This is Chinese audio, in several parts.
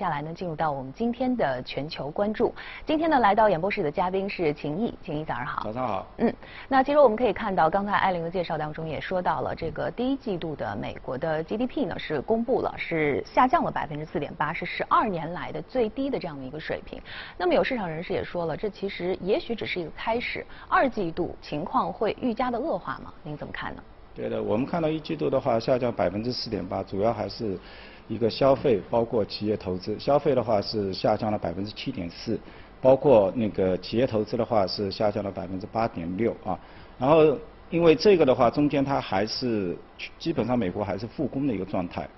接下来呢，进入到我们今天的全球关注。今天呢，来到演播室的嘉宾是秦毅，秦毅早上好。早上好。嗯，那其实我们可以看到，刚才艾琳的介绍当中也说到了，这个第一季度的美国的 GDP 呢是公布了，是下降了百分之四点八，是十二年来的最低的这样的一个水平。那么有市场人士也说了，这其实也许只是一个开始，二季度情况会愈加的恶化吗？您怎么看呢？对的，我们看到一季度的话下降百分之四点八，主要还是。一个消费包括企业投资，消费的话是下降了百分之七点四，包括那个企业投资的话是下降了百分之八点六啊。然后因为这个的话，中间它还是基本上美国还是复工的一个状态。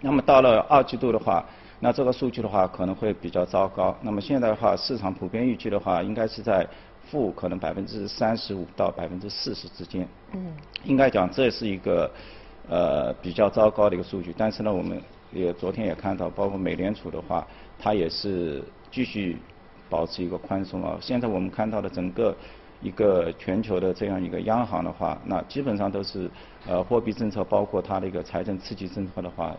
那么到了二季度的话，那这个数据的话可能会比较糟糕。那么现在的话，市场普遍预计的话，应该是在负可能百分之三十五到百分之四十之间。嗯。应该讲这是一个。呃，比较糟糕的一个数据，但是呢，我们也昨天也看到，包括美联储的话，它也是继续保持一个宽松啊。现在我们看到的整个一个全球的这样一个央行的话，那基本上都是呃货币政策，包括它的一个财政刺激政策的话，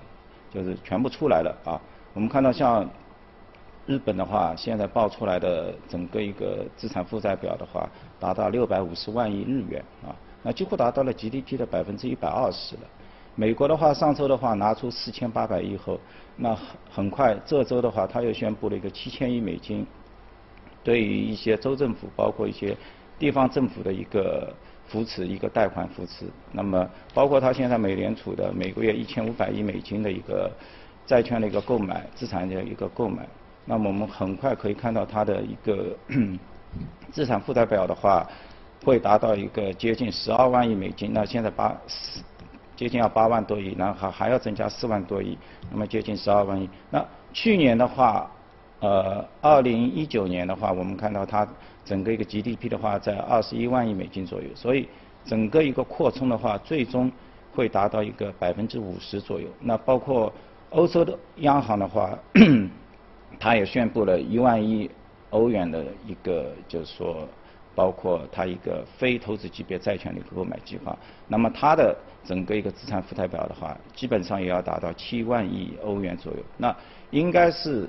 就是全部出来了啊。我们看到像日本的话，现在报出来的整个一个资产负债表的话，达到六百五十万亿日元啊，那几乎达到了 GDP 的百分之一百二十了。美国的话，上周的话拿出四千八百亿后，那很快这周的话，他又宣布了一个七千亿美金，对于一些州政府，包括一些地方政府的一个扶持，一个贷款扶持。那么，包括他现在美联储的每个月一千五百亿美金的一个债券的一个购买，资产的一个购买。那么我们很快可以看到它的一个 资产负债表的话，会达到一个接近十二万亿美金。那现在八十接近要八万多亿，然后还还要增加四万多亿，那么接近十二万亿。那去年的话，呃，二零一九年的话，我们看到它整个一个 GDP 的话在二十一万亿美金左右，所以整个一个扩充的话，最终会达到一个百分之五十左右。那包括欧洲的央行的话，它也宣布了一万亿欧元的一个，就是说。包括它一个非投资级别债券的一个购买计划，那么它的整个一个资产负债表的话，基本上也要达到七万亿欧元左右。那应该是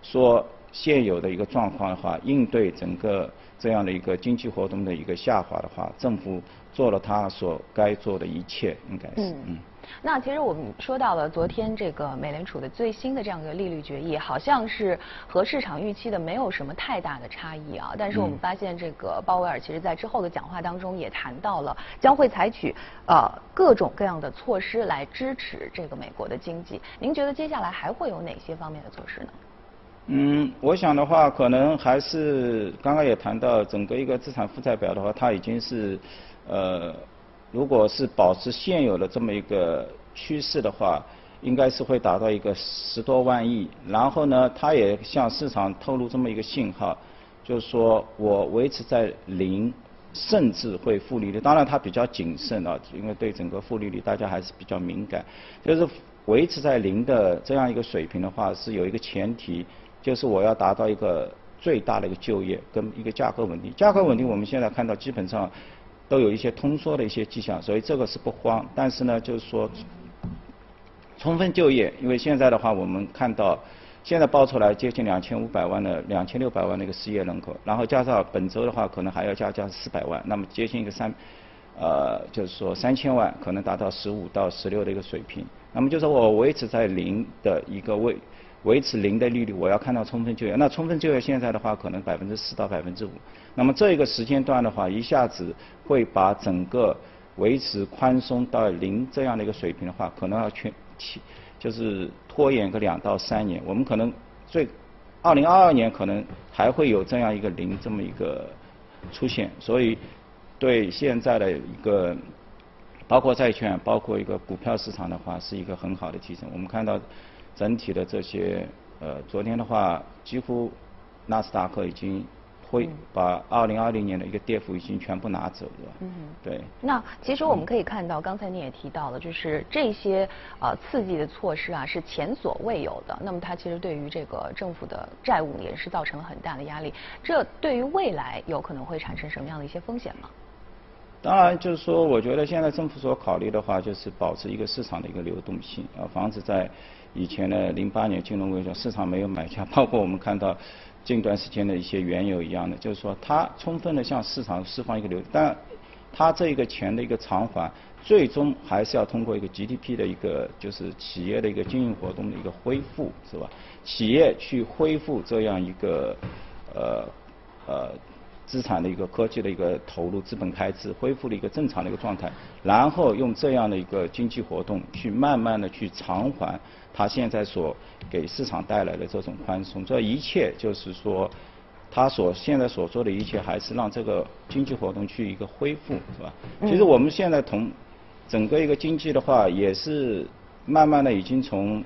说现有的一个状况的话，应对整个这样的一个经济活动的一个下滑的话，政府做了他所该做的一切，应该是嗯。那其实我们说到了昨天这个美联储的最新的这样一个利率决议，好像是和市场预期的没有什么太大的差异啊。但是我们发现这个鲍威尔其实在之后的讲话当中也谈到了将会采取呃各种各样的措施来支持这个美国的经济。您觉得接下来还会有哪些方面的措施呢？嗯，我想的话，可能还是刚刚也谈到整个一个资产负债表的话，它已经是呃。如果是保持现有的这么一个趋势的话，应该是会达到一个十多万亿。然后呢，它也向市场透露这么一个信号，就是说我维持在零，甚至会负利率。当然，它比较谨慎啊，因为对整个负利率大家还是比较敏感。就是维持在零的这样一个水平的话，是有一个前提，就是我要达到一个最大的一个就业跟一个价格稳定。价格稳定，我们现在看到基本上。都有一些通缩的一些迹象，所以这个是不慌。但是呢，就是说，充分就业，因为现在的话，我们看到现在报出来接近两千五百万的、两千六百万的一个失业人口，然后加上本周的话，可能还要加加四百万，那么接近一个三，呃，就是说三千万，可能达到十五到十六的一个水平。那么就是我维持在零的一个位。维持零的利率，我要看到充分就业。那充分就业现在的话，可能百分之四到百分之五。那么这个时间段的话，一下子会把整个维持宽松到零这样的一个水平的话，可能要全起就是拖延个两到三年。我们可能最二零二二年可能还会有这样一个零这么一个出现。所以对现在的一个包括债券、包括一个股票市场的话，是一个很好的提升。我们看到。整体的这些，呃，昨天的话，几乎纳斯达克已经会把二零二零年的一个跌幅已经全部拿走了。嗯，对。那其实我们可以看到，刚才你也提到了，就是这些呃刺激的措施啊是前所未有的。那么它其实对于这个政府的债务也是造成了很大的压力。这对于未来有可能会产生什么样的一些风险吗？当然，就是说，我觉得现在政府所考虑的话，就是保持一个市场的一个流动性，啊，防止在以前的零八年金融危机市场没有买家，包括我们看到近段时间的一些原油一样的，就是说它充分的向市场释放一个流，但它这一个钱的一个偿还，最终还是要通过一个 GDP 的一个就是企业的一个经营活动的一个恢复，是吧？企业去恢复这样一个呃呃。资产的一个科技的一个投入，资本开支恢复了一个正常的一个状态，然后用这样的一个经济活动去慢慢的去偿还他现在所给市场带来的这种宽松，这一切就是说，他所现在所做的一切还是让这个经济活动去一个恢复，是吧？其实我们现在同整个一个经济的话，也是慢慢的已经从。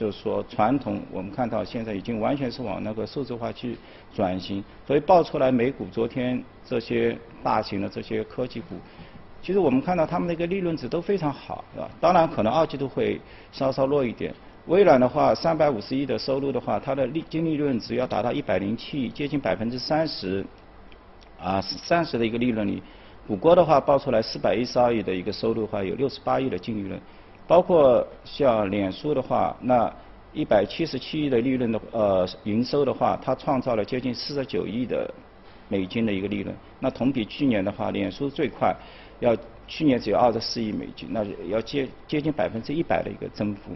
就是说，传统我们看到现在已经完全是往那个数字化去转型，所以爆出来美股昨天这些大型的这些科技股，其实我们看到他们那个利润值都非常好，是吧？当然可能二季度会稍稍弱一点。微软的话，三百五十亿的收入的话，它的利净利润只要达到一百零七亿，接近百分之三十，啊，三十的一个利润率。谷歌的话，爆出来四百一十二亿的一个收入的话，有六十八亿的净利润。包括像脸书的话，那一百七十七亿的利润的呃营收的话，它创造了接近四十九亿的美金的一个利润。那同比去年的话，脸书最快要去年只有二十四亿美金，那要接接近百分之一百的一个增幅。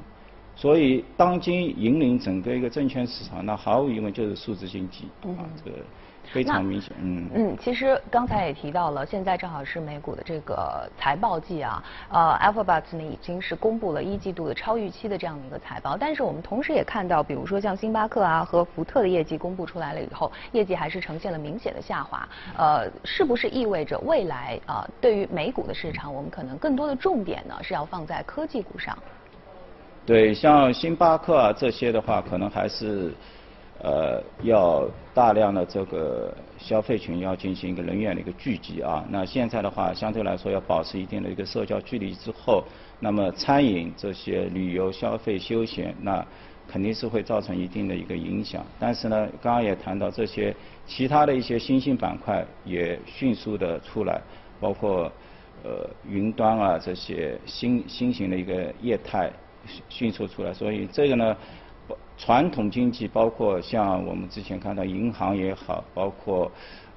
所以当今引领整个一个证券市场，那毫无疑问就是数字经济啊这个。非常明显，嗯嗯，其实刚才也提到了，现在正好是美股的这个财报季啊，呃，Alphabet 呢已经是公布了一季度的超预期的这样的一个财报，但是我们同时也看到，比如说像星巴克啊和福特的业绩公布出来了以后，业绩还是呈现了明显的下滑，呃，是不是意味着未来啊，对于美股的市场，我们可能更多的重点呢是要放在科技股上？对，像星巴克啊这些的话，可能还是。呃，要大量的这个消费群要进行一个人员的一个聚集啊。那现在的话，相对来说要保持一定的一个社交距离之后，那么餐饮这些旅游消费休闲，那肯定是会造成一定的一个影响。但是呢，刚刚也谈到这些其他的一些新兴板块也迅速的出来，包括呃云端啊这些新新型的一个业态迅速出来，所以这个呢。传统经济包括像我们之前看到银行也好，包括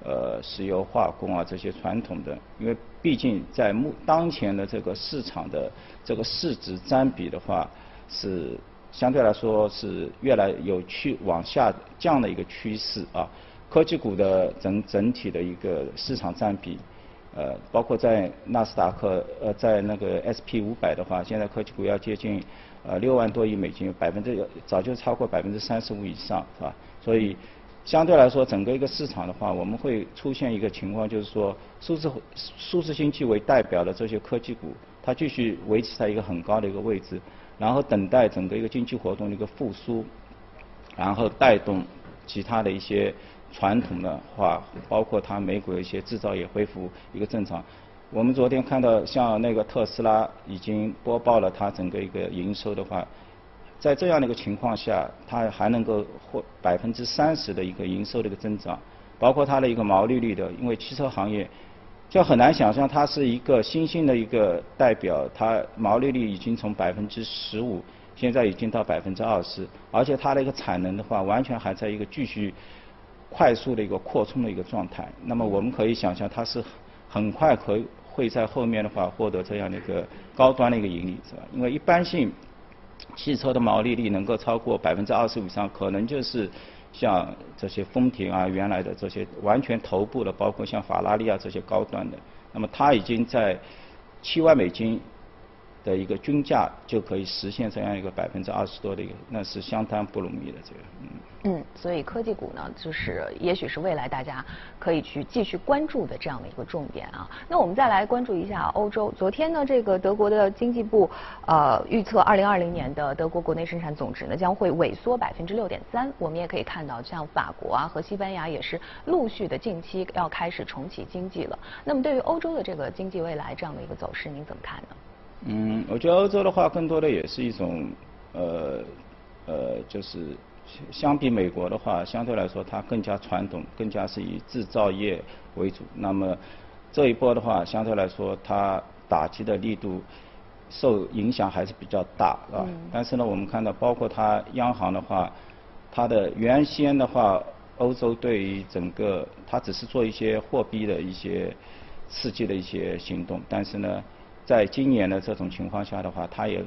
呃石油化工啊这些传统的，因为毕竟在目当前的这个市场的这个市值占比的话，是相对来说是越来有趋往下降的一个趋势啊。科技股的整整体的一个市场占比，呃，包括在纳斯达克呃在那个 SP 五百的话，现在科技股要接近。呃，六万多亿美金，百分之早就超过百分之三十五以上，是吧？所以相对来说，整个一个市场的话，我们会出现一个情况，就是说，数字数字经济为代表的这些科技股，它继续维持在一个很高的一个位置，然后等待整个一个经济活动的一个复苏，然后带动其他的一些传统的话，包括它美股的一些制造业恢复一个正常。我们昨天看到，像那个特斯拉已经播报了它整个一个营收的话，在这样的一个情况下，它还能够获百分之三十的一个营收的一个增长，包括它的一个毛利率的，因为汽车行业就很难想象它是一个新兴的一个代表，它毛利率已经从百分之十五，现在已经到百分之二十，而且它的一个产能的话，完全还在一个继续快速的一个扩充的一个状态。那么我们可以想象，它是很快可。会在后面的话获得这样的一个高端的一个盈利，是吧？因为一般性汽车的毛利率能够超过百分之二十五以上，可能就是像这些丰田啊，原来的这些完全头部的，包括像法拉利啊这些高端的，那么它已经在七万美金。的一个均价就可以实现这样一个百分之二十多的一个，那是相当不容易的这个，嗯。嗯，所以科技股呢，就是也许是未来大家可以去继续关注的这样的一个重点啊。那我们再来关注一下欧洲。昨天呢，这个德国的经济部呃预测，二零二零年的德国国内生产总值呢将会萎缩百分之六点三。我们也可以看到，像法国啊和西班牙也是陆续的近期要开始重启经济了。那么对于欧洲的这个经济未来这样的一个走势，您怎么看呢？嗯，我觉得欧洲的话，更多的也是一种，呃，呃，就是相比美国的话，相对来说它更加传统，更加是以制造业为主。那么这一波的话，相对来说它打击的力度受影响还是比较大，啊。但是呢，我们看到包括它央行的话，它的原先的话，欧洲对于整个它只是做一些货币的一些刺激的一些行动，但是呢，在今年的这种情况下的话，它也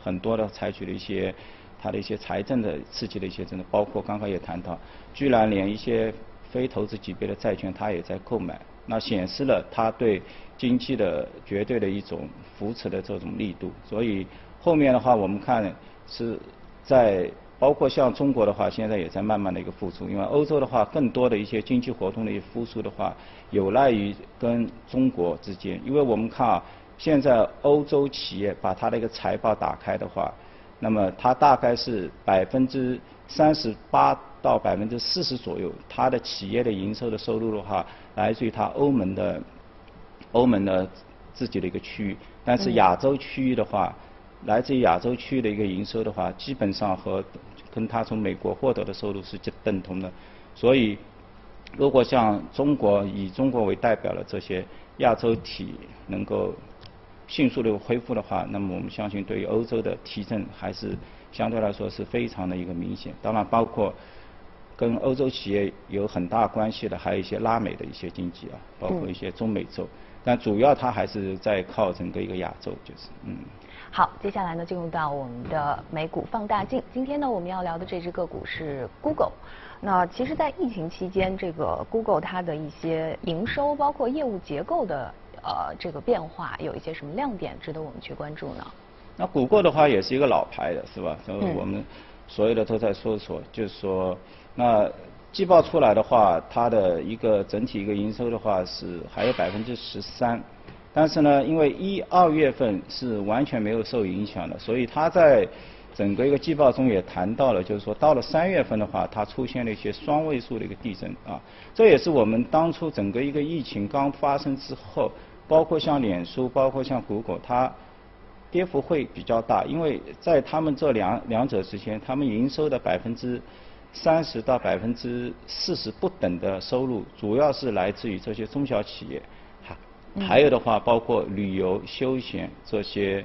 很多的采取了一些它的一些财政的刺激的一些政策，包括刚刚也谈到，居然连一些非投资级别的债券它也在购买。那显示了它对经济的绝对的一种扶持的这种力度，所以后面的话我们看是在包括像中国的话，现在也在慢慢的一个复苏，因为欧洲的话更多的一些经济活动的一复苏的话，有赖于跟中国之间，因为我们看啊，现在欧洲企业把它的一个财报打开的话，那么它大概是百分之三十八。到百分之四十左右，它的企业的营收的收入的话，来自于它欧盟的欧盟的自己的一个区域。但是亚洲区域的话，来自于亚洲区域的一个营收的话，基本上和跟它从美国获得的收入是等同的。所以，如果像中国以中国为代表的这些亚洲体能够迅速的恢复的话，那么我们相信对于欧洲的提振还是相对来说是非常的一个明显。当然包括。跟欧洲企业有很大关系的，还有一些拉美的一些经济啊，包括一些中美洲，但主要它还是在靠整个一个亚洲，就是嗯。好，接下来呢，进入到我们的美股放大镜。今天呢，我们要聊的这只个股是 Google。那其实，在疫情期间，这个 Google 它的一些营收，包括业务结构的呃这个变化，有一些什么亮点值得我们去关注呢？那谷歌的话，也是一个老牌的，是吧？所以。我们所有的都在说说，就是说。那季报出来的话，它的一个整体一个营收的话是还有百分之十三，但是呢，因为一二月份是完全没有受影响的，所以它在整个一个季报中也谈到了，就是说到了三月份的话，它出现了一些双位数的一个递增啊，这也是我们当初整个一个疫情刚发生之后，包括像脸书，包括像谷歌，它跌幅会比较大，因为在他们这两两者之间，他们营收的百分之。三十到百分之四十不等的收入，主要是来自于这些中小企业，还还有的话包括旅游休闲这些，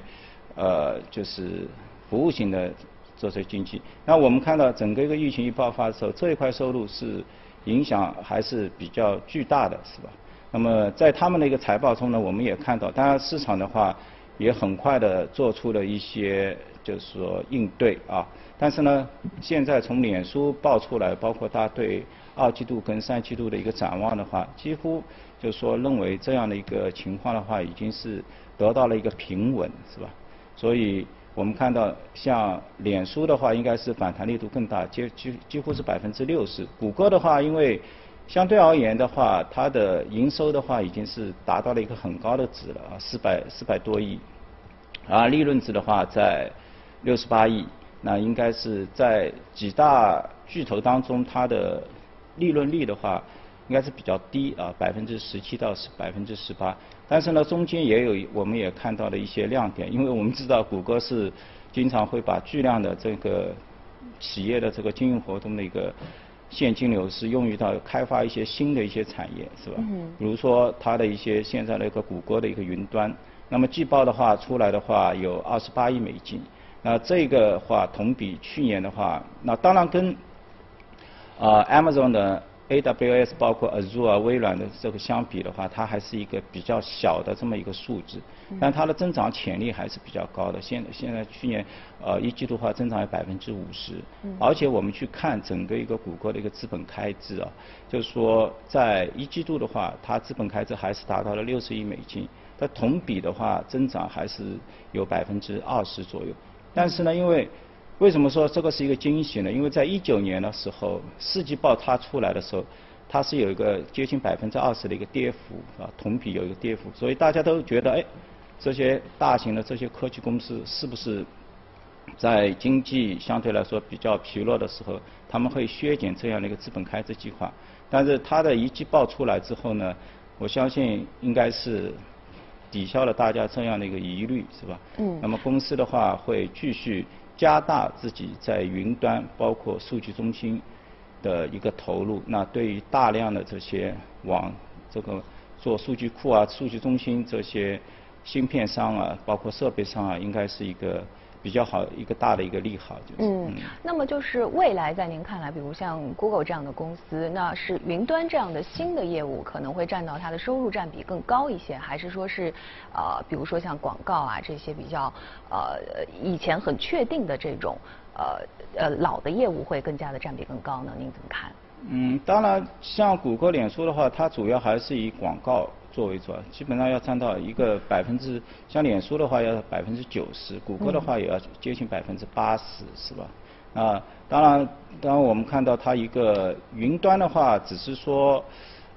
呃，就是服务型的这些经济。那我们看到整个一个疫情一爆发的时候，这一块收入是影响还是比较巨大的，是吧？那么在他们的一个财报中呢，我们也看到，当然市场的话也很快的做出了一些就是说应对啊。但是呢，现在从脸书报出来，包括他对二季度跟三季度的一个展望的话，几乎就是说认为这样的一个情况的话，已经是得到了一个平稳，是吧？所以我们看到像脸书的话，应该是反弹力度更大，几几几乎是百分之六十。谷歌的话，因为相对而言的话，它的营收的话已经是达到了一个很高的值了啊，四百四百多亿，而利润值的话在六十八亿。那应该是在几大巨头当中，它的利润率的话，应该是比较低啊，百分之十七到十百分之十八。但是呢，中间也有我们也看到了一些亮点，因为我们知道谷歌是经常会把巨量的这个企业的这个经营活动的一个现金流是用于到开发一些新的一些产业，是吧？嗯。比如说它的一些现在的一个谷歌的一个云端，那么季报的话出来的话有二十八亿美金。那这个话同比去年的话，那当然跟啊 Amazon 的 AWS 包括 Azure 微软的这个相比的话，它还是一个比较小的这么一个数字，但它的增长潜力还是比较高的。现现在去年呃一季度话增长有百分之五十，而且我们去看整个一个谷歌的一个资本开支啊，就是说在一季度的话，它资本开支还是达到了六十亿美金，它同比的话增长还是有百分之二十左右。但是呢，因为为什么说这个是一个惊喜呢？因为在一九年的时候，四季报它出来的时候，它是有一个接近百分之二十的一个跌幅啊，同比有一个跌幅，所以大家都觉得，哎，这些大型的这些科技公司是不是在经济相对来说比较疲弱的时候，他们会削减这样的一个资本开支计划？但是它的一季报出来之后呢，我相信应该是。抵消了大家这样的一个疑虑，是吧？嗯。那么公司的话会继续加大自己在云端包括数据中心的一个投入。那对于大量的这些网这个做数据库啊、数据中心这些芯片商啊，包括设备商啊，应该是一个。比较好一个大的一个利好就是。嗯，那么就是未来在您看来，比如像 Google 这样的公司，那是云端这样的新的业务可能会占到它的收入占比更高一些，还是说是呃，比如说像广告啊这些比较呃以前很确定的这种呃呃老的业务会更加的占比更高呢？您怎么看？嗯，当然像谷歌、脸书的话，它主要还是以广告。作为主，基本上要占到一个百分之，像脸书的话要百分之九十，谷歌的话也要接近百分之八十，是吧？啊，当然，当然我们看到它一个云端的话，只是说，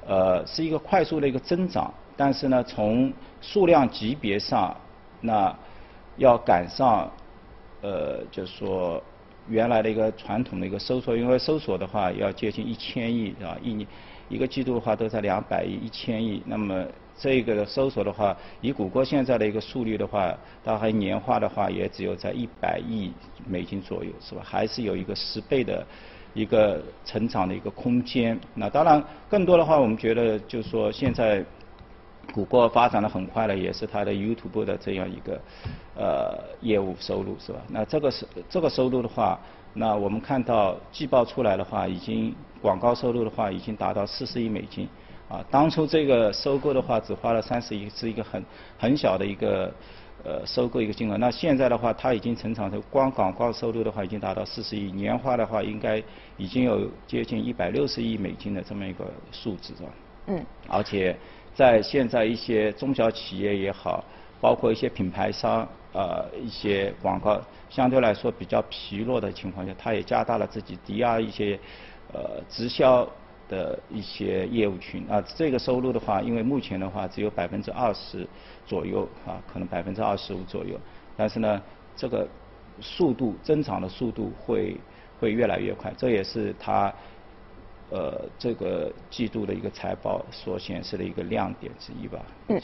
呃，是一个快速的一个增长，但是呢，从数量级别上，那要赶上，呃，就是说原来的一个传统的一个搜索，因为搜索的话要接近一千亿，是吧？一年。一个季度的话都在两百亿、一千亿，那么这个搜索的话，以谷歌现在的一个速率的话，大概年化的话也只有在一百亿美金左右，是吧？还是有一个十倍的一个成长的一个空间。那当然，更多的话，我们觉得就是说，现在谷歌发展的很快了，也是它的 YouTube 的这样一个呃业务收入，是吧？那这个是这个收入的话。那我们看到季报出来的话，已经广告收入的话已经达到四十亿美金，啊，当初这个收购的话只花了三十亿，是一个很很小的一个呃收购一个金额。那现在的话，它已经成长成光广告收入的话已经达到四十亿，年化的话应该已经有接近一百六十亿美金的这么一个数字，是吧？嗯。而且在现在一些中小企业也好。包括一些品牌商，呃，一些广告相对来说比较疲弱的情况下，它也加大了自己 DR 一些呃直销的一些业务群啊。这个收入的话，因为目前的话只有百分之二十左右啊，可能百分之二十五左右。但是呢，这个速度增长的速度会会越来越快，这也是它呃这个季度的一个财报所显示的一个亮点之一吧。嗯。